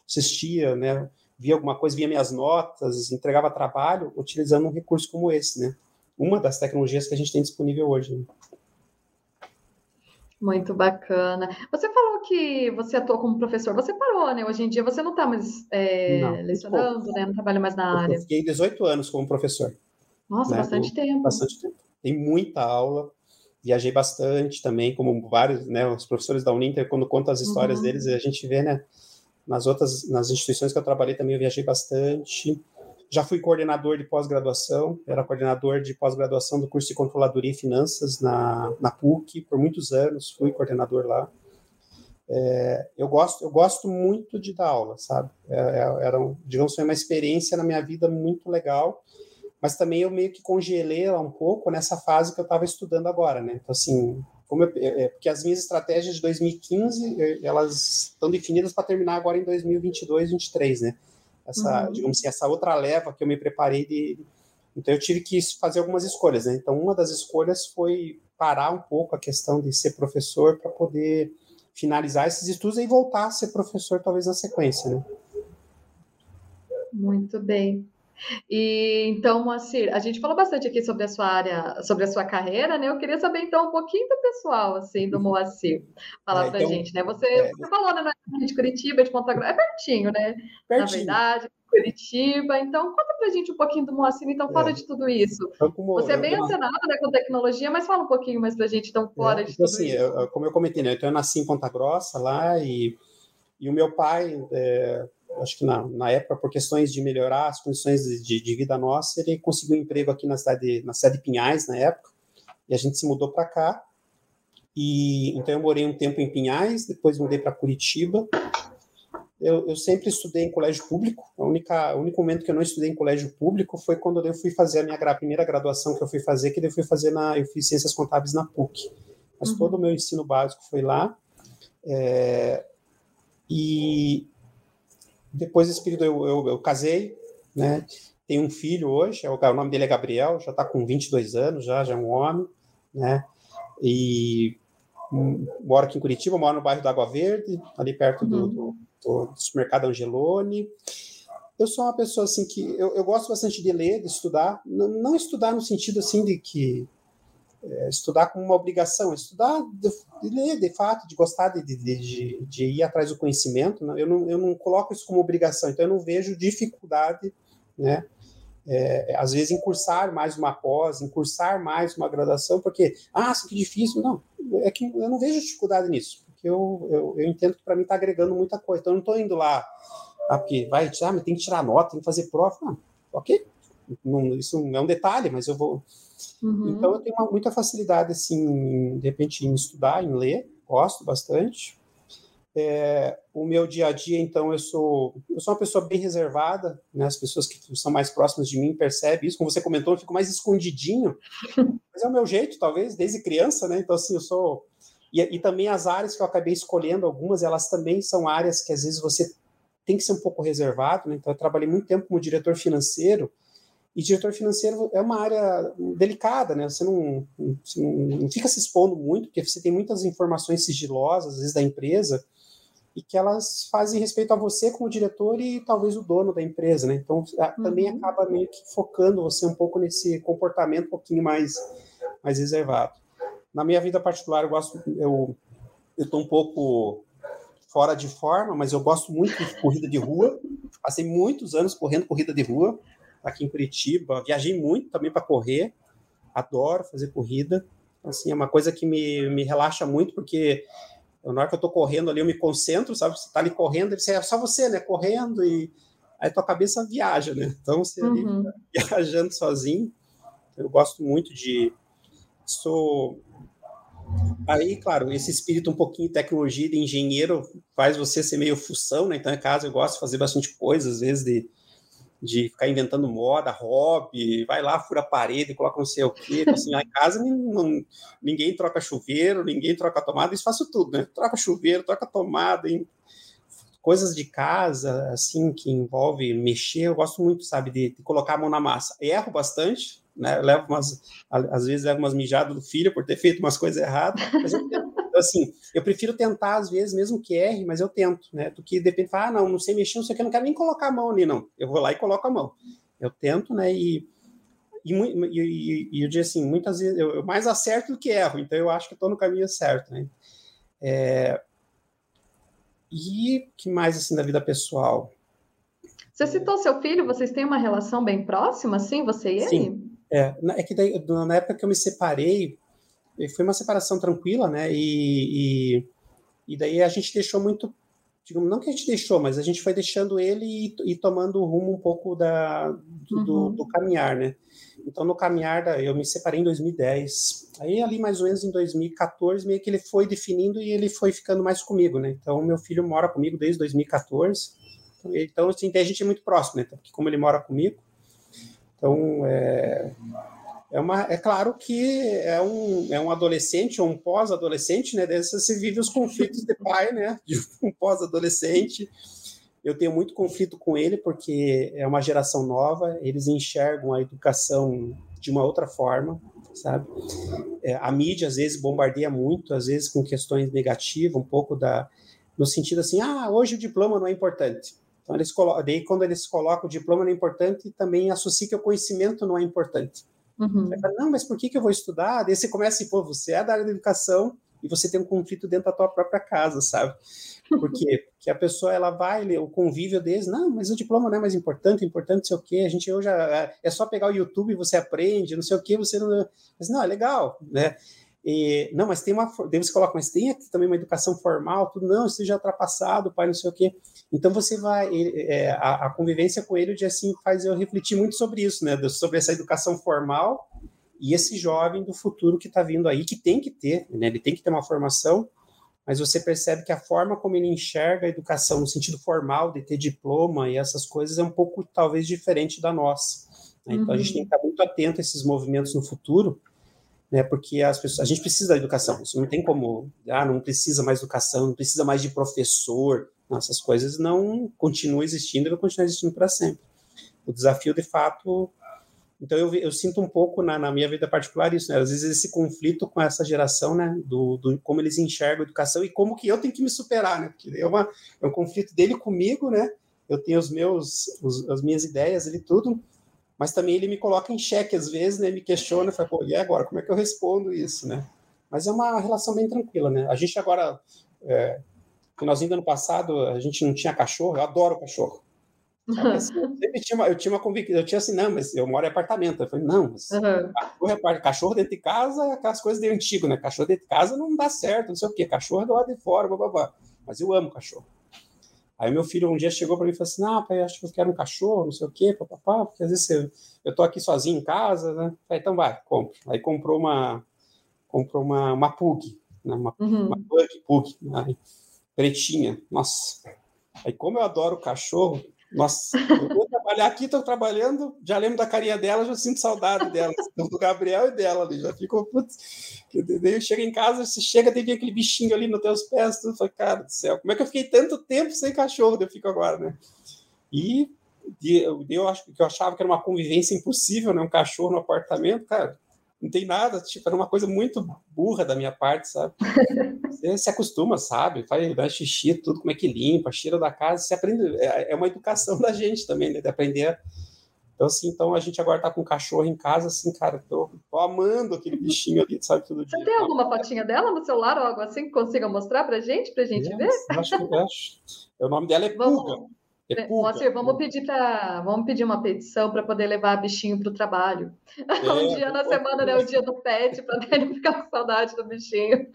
Assistia, né, via alguma coisa, via minhas notas, entregava trabalho, utilizando um recurso como esse, né? Uma das tecnologias que a gente tem disponível hoje. Né? Muito bacana. Você falou que você atuou como professor. Você parou, né? Hoje em dia você não está mais é, não, lecionando, né? Não trabalha mais na eu área. Eu fiquei 18 anos como professor. Nossa, né? bastante tempo. Bastante tempo. Tem muita aula. Viajei bastante também, como vários, né? Os professores da Uninter, quando contam as histórias uhum. deles, a gente vê, né? Nas outras, nas instituições que eu trabalhei também, eu viajei bastante. Já fui coordenador de pós-graduação, era coordenador de pós-graduação do curso de Controladoria e Finanças na, na PUC, por muitos anos fui coordenador lá. É, eu, gosto, eu gosto muito de dar aula, sabe? É, é, era, digamos, foi uma experiência na minha vida muito legal, mas também eu meio que congelei ela um pouco nessa fase que eu estava estudando agora, né? Então, assim, como eu, é, é porque as minhas estratégias de 2015, elas estão definidas para terminar agora em 2022, 2023, né? Essa, uhum. digamos assim, essa outra leva que eu me preparei de. Então eu tive que fazer algumas escolhas, né? Então uma das escolhas foi parar um pouco a questão de ser professor para poder finalizar esses estudos e voltar a ser professor talvez na sequência, né? Muito bem. E então, Moacir, a gente falou bastante aqui sobre a sua área, sobre a sua carreira, né? Eu queria saber então um pouquinho do pessoal, assim, do Moacir. Falar é, pra então, gente, né? Você, é, você falou, né, de Curitiba, de Ponta Grossa, é pertinho, né? Pertinho. Na verdade, Curitiba. Então, conta pra gente um pouquinho do Moacir, então, fora é. de tudo isso. Então, como, você é bem eu, antenado né, com tecnologia, mas fala um pouquinho mais pra gente, então, fora é, de então, tudo assim, isso. Eu, como eu comentei, né? Então, eu nasci em Ponta Grossa lá e, e o meu pai é, acho que na, na época, por questões de melhorar as condições de, de vida nossa, ele conseguiu um emprego aqui na cidade, na cidade de Pinhais, na época, e a gente se mudou para cá. E então eu morei um tempo em Pinhais, depois mudei para Curitiba. Eu, eu, sempre estudei em colégio público. A única, o único momento que eu não estudei em colégio público foi quando eu fui fazer a minha gra, primeira graduação que eu fui fazer, que eu fui fazer na eu fiz ciências contábeis na PUC. Mas uhum. todo o meu ensino básico foi lá. É, e depois desse período eu, eu, eu casei, né? Tenho um filho hoje, é o, o nome dele é Gabriel, já está com 22 anos, já, já é um homem, né? E moro aqui em Curitiba, moro no bairro da Água Verde, ali perto do, uhum. do, do, supermercado Angelone. Eu sou uma pessoa assim que eu, eu gosto bastante de ler, de estudar, não, não estudar no sentido assim de que é, estudar como uma obrigação, estudar, de, de, ler de fato, de gostar de, de, de, ir atrás do conhecimento. Né? Eu, não, eu não coloco isso como obrigação, então eu não vejo dificuldade, né? É, às vezes, em cursar mais uma pós, cursar mais uma graduação, porque, ah, isso que difícil. Não, é que eu não vejo dificuldade nisso, porque eu, eu, eu entendo que para mim está agregando muita coisa. Então, eu não estou indo lá, ah, porque vai, ah, mas tem que tirar nota, tem que fazer prova. Não, ok, não, isso é um detalhe, mas eu vou Uhum. Então eu tenho uma, muita facilidade, assim, de repente, em estudar, em ler, gosto bastante. É, o meu dia a dia, então, eu sou, eu sou uma pessoa bem reservada, né? As pessoas que são mais próximas de mim percebem isso. Como você comentou, eu fico mais escondidinho, mas é o meu jeito, talvez, desde criança, né? Então, assim, eu sou. E, e também as áreas que eu acabei escolhendo, algumas, elas também são áreas que às vezes você tem que ser um pouco reservado, né? Então, eu trabalhei muito tempo como diretor financeiro, e diretor financeiro é uma área delicada, né? Você não, você não fica se expondo muito, porque você tem muitas informações sigilosas, às vezes, da empresa, e que elas fazem respeito a você como diretor e talvez o dono da empresa, né? Então, uhum. também acaba meio que focando você um pouco nesse comportamento um pouquinho mais, mais reservado. Na minha vida particular, eu gosto, eu estou um pouco fora de forma, mas eu gosto muito de corrida de rua. Passei muitos anos correndo corrida de rua aqui em Curitiba. Viajei muito também para correr, adoro fazer corrida. Assim, é uma coisa que me, me relaxa muito, porque na hora que eu estou correndo ali, eu me concentro, sabe? Você está ali correndo, é só você, né? Correndo e aí tua cabeça viaja, né? Então você ali uhum. viajando sozinho. Eu gosto muito de. Sou. Aí, claro, esse espírito um pouquinho de tecnologia, de engenheiro, faz você ser meio função, né? Então, em casa, eu gosto de fazer bastante coisa, às vezes, de de ficar inventando moda, hobby, vai lá, fura a parede, coloca não sei o quê. Assim, lá em casa não, ninguém troca chuveiro, ninguém troca tomada, isso faço tudo, né? Troca chuveiro, troca tomada, coisas de casa, assim, que envolve mexer, eu gosto muito, sabe, de, de colocar a mão na massa. Erro bastante, né? levo umas, às vezes levo umas mijadas do filho por ter feito umas coisas erradas, mas eu tento, assim, eu prefiro tentar às vezes, mesmo que erre, mas eu tento, né? Do que depende, ah, não, não sei mexer, não sei o que, eu não quero nem colocar a mão ali, não. Eu vou lá e coloco a mão. Eu tento, né? E, e, e, e eu digo assim, muitas vezes eu, eu, mais acerto do que erro, então eu acho que estou no caminho certo, né? É, e que mais assim da vida pessoal? Você citou seu filho, vocês têm uma relação bem próxima, assim, você e ele? Sim. É, é que daí, na época que eu me separei, foi uma separação tranquila, né? E, e, e daí a gente deixou muito, digamos, não que a gente deixou, mas a gente foi deixando ele e, e tomando o rumo um pouco da, do, uhum. do, do, caminhar, né? Então, no caminhar, da, eu me separei em 2010. Aí, ali mais ou menos em 2014, meio que ele foi definindo e ele foi ficando mais comigo, né? Então, meu filho mora comigo desde 2014. Então, assim, a gente é muito próximo, né? Porque como ele mora comigo, então, é, é, uma, é claro que é um, é um adolescente ou um pós-adolescente, né? Daí você vive os conflitos de pai, né? De um pós-adolescente. Eu tenho muito conflito com ele porque é uma geração nova, eles enxergam a educação de uma outra forma, sabe? É, a mídia às vezes bombardeia muito, às vezes com questões negativas, um pouco da no sentido assim, ah, hoje o diploma não é importante. Então, eles daí, quando eles colocam o diploma não é importante, também associa que o conhecimento não é importante. Uhum. Fala, não, mas por que, que eu vou estudar? Daí você começa e, pô, você é da área da educação e você tem um conflito dentro da tua própria casa, sabe? Porque que a pessoa ela vai, o convívio deles, não, mas o diploma não é mais importante, importante não sei o quê, a gente hoje é, é só pegar o YouTube e você aprende, não sei o quê, você não. Mas não, é legal, né? E, não, mas tem uma. Daí você coloca, mas tem aqui também uma educação formal, tudo, não, isso já é ultrapassado, pai, não sei o quê. Então você vai. É, a, a, convivência com ele, de assim, faz eu refletir muito sobre isso, né? Sobre essa educação formal e esse jovem do futuro que está vindo aí, que tem que ter, né? Ele tem que ter uma formação, mas você percebe que a forma como ele enxerga a educação no sentido formal, de ter diploma e essas coisas, é um pouco, talvez, diferente da nossa. Né? Então uhum. a gente tem que estar muito atento a esses movimentos no futuro né? Porque as pessoas, a gente precisa da educação. Isso não tem como, ah, não precisa mais educação, não precisa mais de professor. Essas coisas não continuam existindo e vão continuar existindo para sempre. O desafio, de fato, então eu, eu sinto um pouco na, na, minha vida particular isso, né? Às vezes esse conflito com essa geração, né? Do, do, como eles enxergam a educação e como que eu tenho que me superar, né? Porque é, uma, é um conflito dele comigo, né? Eu tenho os meus, os, as minhas ideias e tudo, mas também ele me coloca em xeque às vezes, né? Me questiona, fala, pô, e agora? Como é que eu respondo isso, né? Mas é uma relação bem tranquila, né? A gente agora, é, nós do ano passado, a gente não tinha cachorro, eu adoro cachorro. Assim, eu tinha uma, eu tinha uma convicção, eu tinha assim, não, mas eu moro em apartamento. Eu falei, não, mas uhum. cachorro, é, cachorro dentro de casa, aquelas coisas de antigo, né? Cachorro dentro de casa não dá certo, não sei o quê, cachorro é do lado de fora, blá, blá, blá. Mas eu amo cachorro. Aí meu filho um dia chegou para mim e falou assim: Ah, pai, acho que eu quero um cachorro, não sei o quê, papapá, porque às vezes eu, eu tô aqui sozinho em casa, né? Então vai, compra. Aí comprou uma comprou uma, uma pug, né? uma, uhum. uma pug, pug, né? pretinha. Nossa. Aí como eu adoro cachorro, nossa, eu trabalhar aqui, estou trabalhando, já lembro da carinha dela, já sinto saudade dela, do Gabriel e dela ali, já ficou, putz, daí chega em casa, você chega, tem aquele bichinho ali nos teus pés, tudo, fala, cara do céu, como é que eu fiquei tanto tempo sem cachorro, eu fico agora, né? E eu, eu acho que eu achava que era uma convivência impossível, né? Um cachorro no apartamento, cara, não tem nada, tipo, era uma coisa muito burra da minha parte, sabe? Você se acostuma, sabe? Faz, xixi, tudo, como é que limpa, cheira da casa, você aprende, é, é uma educação da gente também, né? De aprender. Então, assim, então a gente agora tá com um cachorro em casa, assim, cara, tô, tô amando aquele bichinho ali, sabe, todo dia. Você tem alguma fotinha dela no celular ou algo assim que consiga mostrar pra gente, pra gente yes, ver? Acho que, acho. O nome dela é Pulga. É Moacir, vamos pedir para vamos pedir uma petição para poder levar bichinho para o trabalho. É, um dia na semana, né? O dia do pet, para ele ficar com saudade do bichinho.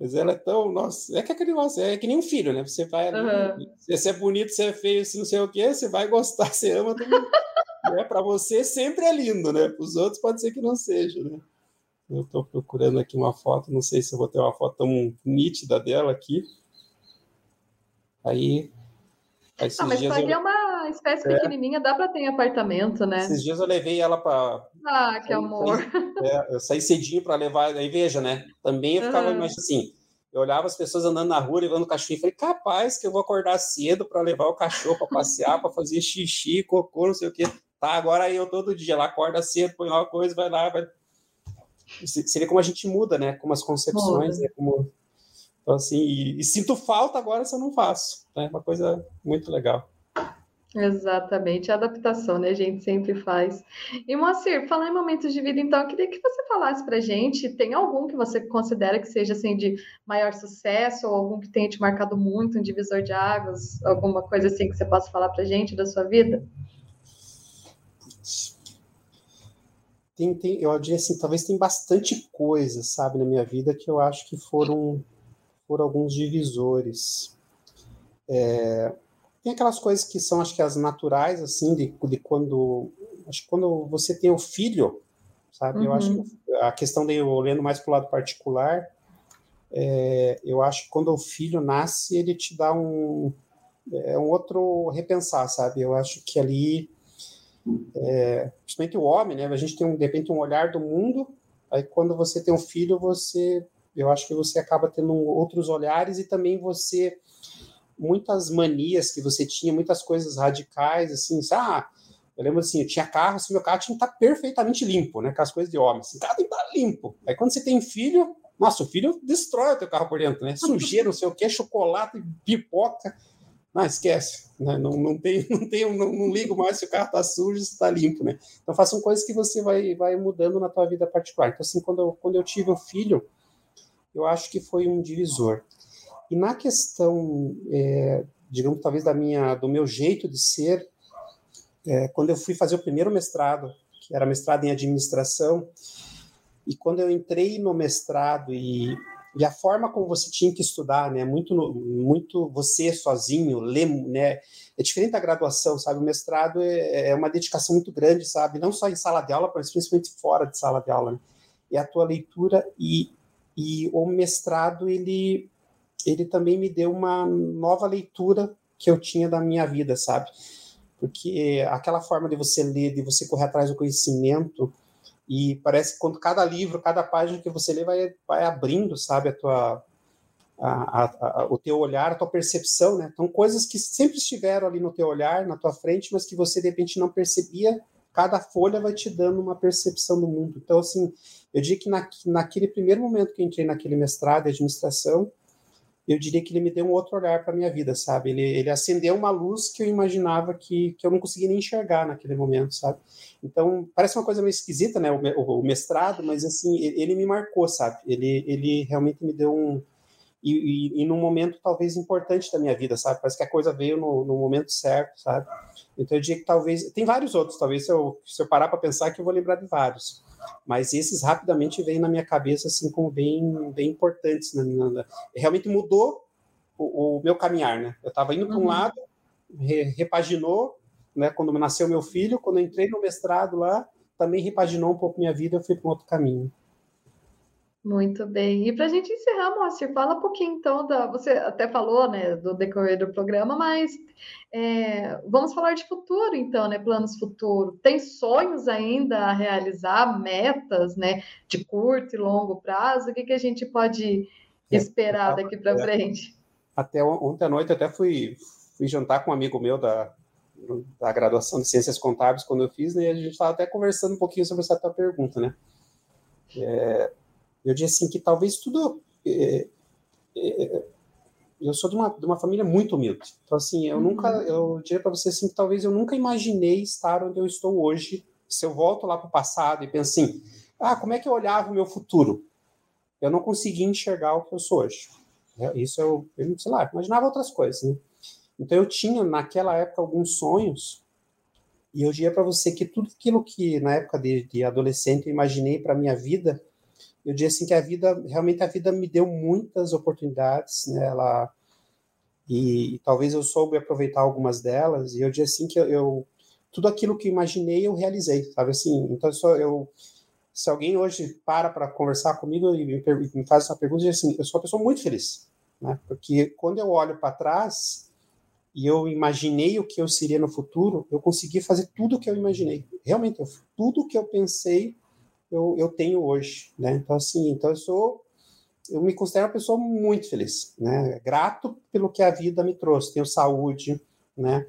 Mas ela é tão. Nossa, é que aquele negócio, é que nem um filho, né? Você vai. Uhum. Se você é bonito, você é feio, se não sei o quê, você vai gostar, você ama também. né? Para você sempre é lindo, né? Para os outros pode ser que não seja, né? Eu estou procurando aqui uma foto, não sei se eu vou ter uma foto tão nítida dela aqui. Aí Esses ah, mas dias eu... é uma espécie é. pequenininha, dá para ter em apartamento, né? Esses dias eu levei ela para. Ah, que amor! é, eu saí cedinho para levar, aí veja, né? Também eu ficava uhum. assim. Eu olhava as pessoas andando na rua levando o cachorro e falei, capaz que eu vou acordar cedo para levar o cachorro para passear, para fazer xixi, cocô, não sei o quê. Tá, agora eu todo dia, ela acorda cedo, põe uma coisa, vai lá, vai. vê como a gente muda, né? Como as concepções, né? Como, então, assim, e, e, sinto falta agora se eu não faço. É né? uma coisa muito legal. Exatamente, a adaptação, né? A gente sempre faz. E, Moacir, falar em momentos de vida, então, eu queria que você falasse pra gente, tem algum que você considera que seja, assim, de maior sucesso, ou algum que tenha te marcado muito, um divisor de águas, alguma coisa assim que você possa falar pra gente da sua vida? Tem, tem, eu diria assim, talvez tem bastante coisa, sabe, na minha vida que eu acho que foram, foram alguns divisores. É, tem aquelas coisas que são, acho que as naturais, assim, de, de quando. Acho que quando você tem o filho, sabe? Uhum. Eu acho uhum. que a questão de eu olhando mais para o lado particular, é, eu acho que quando o filho nasce, ele te dá um, é, um outro repensar, sabe? Eu acho que ali, é, principalmente o homem, né? A gente tem, um, de repente, um olhar do mundo, aí quando você tem um filho, você, eu acho que você acaba tendo outros olhares e também você muitas manias que você tinha, muitas coisas radicais, assim, ah, eu lembro assim, eu tinha carro, assim, meu carro tinha que estar perfeitamente limpo, né, com as coisas de homem, assim, o carro tem que estar limpo. Aí quando você tem filho, nossa, o filho destrói o teu carro por dentro, né, sujeira, não sei o que, chocolate, pipoca, não, esquece, né? não, não, tem, não, tem, não, não ligo mais se o carro está sujo, se está limpo, né, então façam coisas que você vai, vai mudando na tua vida particular. Então, assim, quando eu, quando eu tive o filho, eu acho que foi um divisor. E na questão, é, digamos, talvez da minha, do meu jeito de ser, é, quando eu fui fazer o primeiro mestrado, que era mestrado em administração, e quando eu entrei no mestrado e, e a forma como você tinha que estudar, né, muito, muito você sozinho, ler, né, é diferente da graduação, sabe? O mestrado é, é uma dedicação muito grande, sabe? Não só em sala de aula, mas principalmente fora de sala de aula. Né? É a tua leitura e, e o mestrado ele ele também me deu uma nova leitura que eu tinha da minha vida, sabe? Porque aquela forma de você ler, de você correr atrás do conhecimento, e parece que quando cada livro, cada página que você lê vai, vai abrindo, sabe, a tua, a, a, a, o teu olhar, a tua percepção, né? Então, coisas que sempre estiveram ali no teu olhar, na tua frente, mas que você de repente não percebia, cada folha vai te dando uma percepção do mundo. Então, assim, eu diria que na, naquele primeiro momento que entrei naquele mestrado de administração, eu diria que ele me deu um outro olhar para minha vida, sabe? Ele, ele acendeu uma luz que eu imaginava que, que eu não conseguia nem enxergar naquele momento, sabe? Então, parece uma coisa meio esquisita, né? O, o mestrado, mas assim, ele, ele, me marcou, sabe? Ele, ele realmente me deu um. E, e, e num momento talvez importante da minha vida, sabe? Parece que a coisa veio no, no momento certo, sabe? Então eu diria que talvez. Tem vários outros, talvez se eu, se eu parar para pensar que eu vou lembrar de vários mas esses rapidamente vêm na minha cabeça assim como bem, bem importantes na minha, realmente mudou o, o meu caminhar, né? Eu estava indo para um uhum. lado, re, repaginou, né? Quando nasceu meu filho, quando eu entrei no mestrado lá, também repaginou um pouco minha vida, eu fui para um outro caminho. Muito bem. E para a gente encerrar, Moacir, fala um pouquinho então da. Você até falou, né, do decorrer do programa, mas é, vamos falar de futuro, então, né? Planos futuro. Tem sonhos ainda a realizar, metas, né, de curto e longo prazo? O que, que a gente pode é, esperar daqui para frente? Até ontem à noite, até fui, fui jantar com um amigo meu da, da graduação de Ciências Contábeis, quando eu fiz, né? A gente estava até conversando um pouquinho sobre essa tua pergunta, né? É, eu disse assim que talvez tudo é, é, eu sou de uma, de uma família muito humilde. Então assim eu uhum. nunca eu diria para você assim que talvez eu nunca imaginei estar onde eu estou hoje. Se eu volto lá para o passado e penso assim ah como é que eu olhava o meu futuro? Eu não conseguia enxergar o que eu sou hoje. É, isso eu, eu sei lá imaginava outras coisas né? Então eu tinha naquela época alguns sonhos. E eu diria para você que tudo aquilo que na época de, de adolescente eu imaginei para minha vida eu diria assim que a vida, realmente a vida me deu muitas oportunidades, né? Ela, e, e talvez eu soube aproveitar algumas delas, e eu diria assim que eu, eu tudo aquilo que imaginei eu realizei, sabe assim? Então eu, eu se alguém hoje para para conversar comigo e me, me, faz essa pergunta, eu assim, eu sou uma pessoa muito feliz, né? Porque quando eu olho para trás e eu imaginei o que eu seria no futuro, eu consegui fazer tudo o que eu imaginei. Realmente, tudo o que eu pensei, eu, eu tenho hoje, né? Então, assim, então eu sou, eu me considero uma pessoa muito feliz, né? Grato pelo que a vida me trouxe. Tenho saúde, né?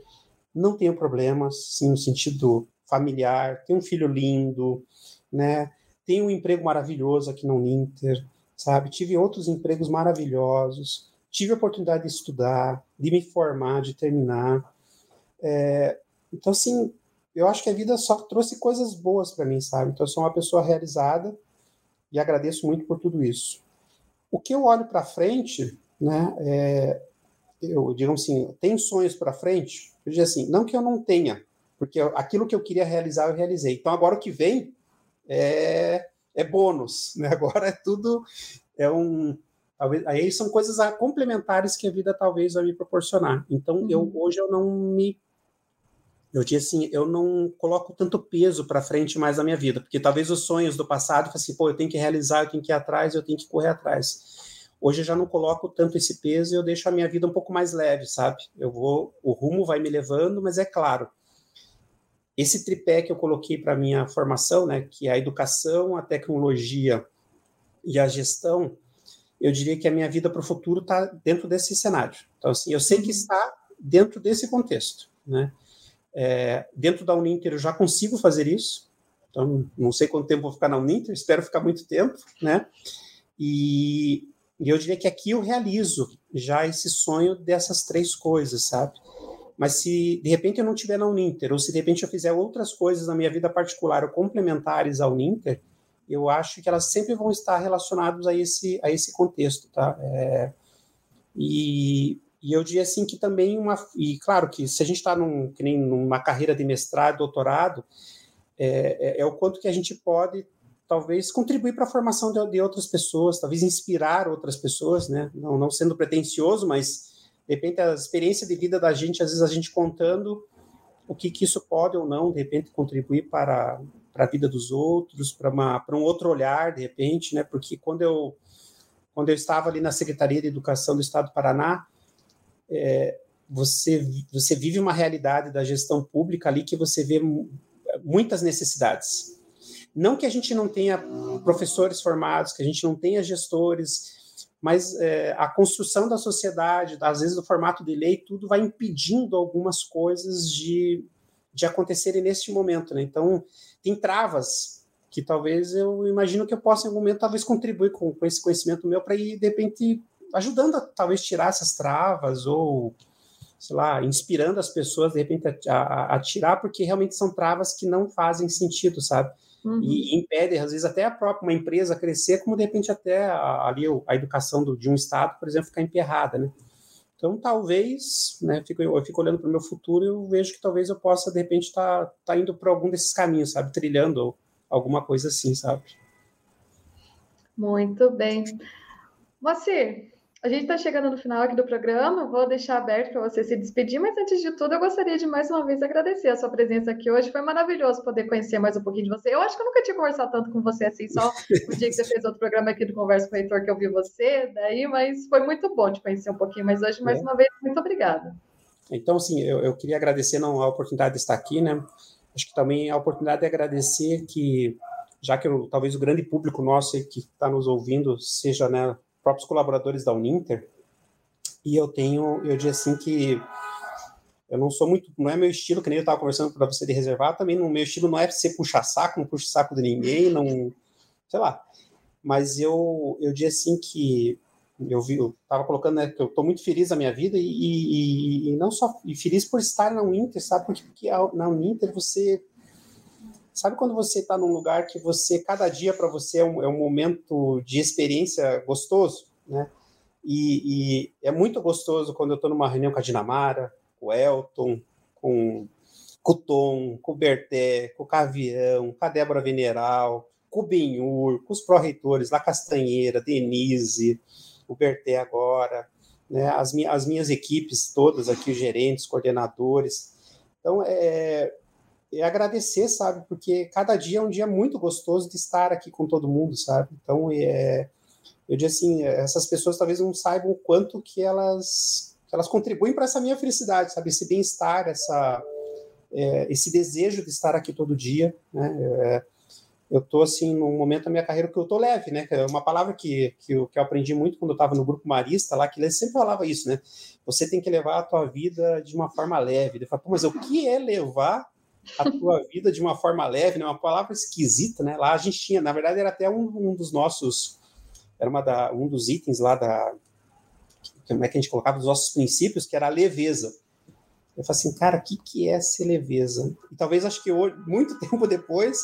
Não tenho problemas, sim, no sentido familiar. Tenho um filho lindo, né? tenho um emprego maravilhoso aqui na Uninter, sabe? Tive outros empregos maravilhosos, tive a oportunidade de estudar, de me formar, de terminar. É, então, assim, eu acho que a vida só trouxe coisas boas para mim, sabe? Então, eu sou uma pessoa realizada e agradeço muito por tudo isso. O que eu olho para frente, né, é, eu digo assim, tem sonhos para frente? Eu digo assim, não que eu não tenha, porque aquilo que eu queria realizar, eu realizei. Então, agora o que vem é, é bônus, né? Agora é tudo, é um, talvez, aí são coisas complementares que a vida talvez vai me proporcionar. Então, uhum. eu hoje eu não me eu disse assim, eu não coloco tanto peso para frente mais na minha vida, porque talvez os sonhos do passado, assim, pô, eu tenho que realizar, eu tenho que ir atrás, eu tenho que correr atrás. Hoje eu já não coloco tanto esse peso e eu deixo a minha vida um pouco mais leve, sabe? Eu vou, o rumo vai me levando, mas é claro, esse tripé que eu coloquei para minha formação, né, que é a educação, a tecnologia e a gestão, eu diria que a minha vida para o futuro está dentro desse cenário. Então, assim, eu sei que uhum. está dentro desse contexto, né? É, dentro da Uninter eu já consigo fazer isso, então não sei quanto tempo vou ficar na Uninter, espero ficar muito tempo, né? E, e eu diria que aqui eu realizo já esse sonho dessas três coisas, sabe? Mas se de repente eu não tiver na Uninter, ou se de repente eu fizer outras coisas na minha vida particular ou complementares à Uninter, eu acho que elas sempre vão estar relacionadas a esse, a esse contexto, tá? É, e, e eu diria assim que também uma e claro que se a gente está num, que nem numa carreira de mestrado, doutorado, é, é, é, o quanto que a gente pode talvez contribuir para a formação de, de, outras pessoas, talvez inspirar outras pessoas, né? Não, não sendo pretensioso, mas de repente a experiência de vida da gente, às vezes a gente contando o que, que isso pode ou não, de repente contribuir para, para a vida dos outros, para uma para um outro olhar, de repente, né? Porque quando eu quando eu estava ali na Secretaria de Educação do Estado do Paraná, é, você, você vive uma realidade da gestão pública ali que você vê muitas necessidades. Não que a gente não tenha professores formados, que a gente não tenha gestores, mas é, a construção da sociedade, às vezes do formato de lei, tudo vai impedindo algumas coisas de, de acontecerem neste momento. Né? Então, tem travas que talvez eu imagino que eu possa, em algum momento, talvez contribuir com, com esse conhecimento meu para ir, de repente, ajudando a talvez tirar essas travas ou, sei lá, inspirando as pessoas de repente a, a, a tirar, porque realmente são travas que não fazem sentido, sabe? Uhum. E, impedem, às vezes, até a própria uma empresa crescer, como de repente até a, ali a educação do, de um estado, por exemplo, ficar emperrada, né? Então, talvez, né, fico, eu fico olhando para o meu futuro e eu vejo que talvez eu possa, de repente, estar tá, tá indo para algum desses caminhos, sabe? Trilhando alguma coisa assim, sabe? Muito bem. Você, a gente está chegando no final aqui do programa, vou deixar aberto para você se despedir, mas antes de tudo, eu gostaria de mais uma vez agradecer a sua presença aqui hoje. Foi maravilhoso poder conhecer mais um pouquinho de você. Eu acho que eu nunca tinha conversado tanto com você assim, só o dia que você fez outro programa aqui do Conversa com o Heitor que eu vi você, daí, mas foi muito bom te conhecer um pouquinho. Mas hoje, mais é. uma vez, muito obrigada. Então, assim, eu, eu queria agradecer não, a oportunidade de estar aqui, né? Acho que também a oportunidade de agradecer que, já que eu, talvez o grande público nosso que está nos ouvindo seja, né, próprios colaboradores da Uninter, e eu tenho, eu digo assim que eu não sou muito, não é meu estilo, que nem eu estava conversando para você de reservar, também no meu estilo não é ser puxar saco, não puxo saco de ninguém, não, sei lá. Mas eu, eu digo assim que eu vi, eu estava colocando, né, que eu estou muito feliz na minha vida e, e, e, não só e feliz por estar na Uninter, sabe? Porque, porque na Uninter você Sabe quando você está num lugar que você, cada dia para você é um, é um, momento de experiência gostoso, né? E, e é muito gostoso quando eu estou numa reunião com a Dinamara, com o Elton, com, com o Tom, com o Berté, com o Cavião, com a Débora Veneral, com o Benhur, com os pró-reitores, La Castanheira, Denise, o Berté agora, né? as, minhas, as minhas equipes todas aqui, os gerentes, coordenadores. Então, é, e agradecer, sabe? Porque cada dia é um dia muito gostoso de estar aqui com todo mundo, sabe? Então, é, eu digo assim, essas pessoas talvez não saibam o quanto que elas, que elas contribuem para essa minha felicidade, sabe? Esse bem-estar, essa, é, esse desejo de estar aqui todo dia, né? É, eu tô assim num momento da minha carreira que eu tô leve, né? É uma palavra que, que, eu, que eu aprendi muito quando eu estava no grupo Marista lá, que ele sempre falava isso, né? Você tem que levar a tua vida de uma forma leve. Ele fala, mas o que é levar a tua vida de uma forma leve, né? Uma palavra esquisita, né? Lá a gente tinha, na verdade, era até um, um dos nossos, era uma da, um dos itens lá da, como é que a gente colocava os nossos princípios, que era a leveza. Eu falei assim, cara, o que, que é ser leveza? E talvez acho que hoje, muito tempo depois,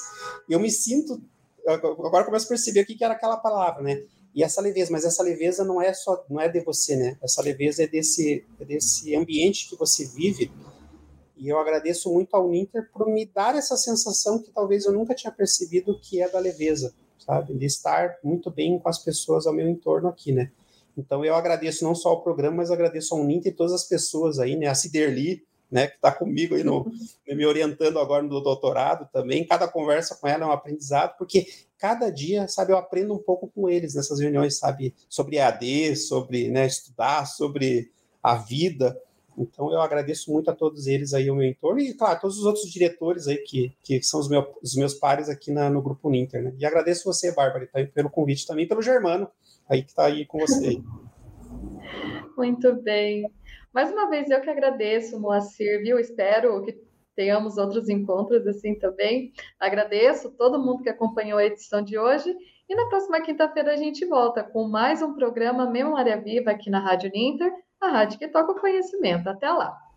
eu me sinto. Agora começo a perceber o que, que era aquela palavra, né? E essa leveza, mas essa leveza não é só, não é de você, né? Essa leveza é desse, é desse ambiente que você vive. E eu agradeço muito ao Ninter por me dar essa sensação que talvez eu nunca tinha percebido que é da leveza, sabe? De estar muito bem com as pessoas ao meu entorno aqui, né? Então eu agradeço não só ao programa, mas agradeço ao Ninter e todas as pessoas aí, né? A Ciderli, né, que está comigo aí no, me orientando agora no doutorado também. Cada conversa com ela é um aprendizado, porque cada dia, sabe, eu aprendo um pouco com eles nessas reuniões, sabe, sobre EAD, sobre né, estudar, sobre a vida. Então eu agradeço muito a todos eles aí, o meu entorno, e claro, todos os outros diretores aí que, que são os, meu, os meus pares aqui na, no Grupo Ninter, né? E agradeço você, Bárbara, tá, pelo convite também, pelo Germano, aí que está aí com você. Muito bem. Mais uma vez, eu que agradeço, Moacir, viu? Espero que tenhamos outros encontros assim também. Agradeço todo mundo que acompanhou a edição de hoje. E na próxima quinta-feira a gente volta com mais um programa Memória Viva aqui na Rádio Ninter, a rádio que toca o conhecimento. Até lá!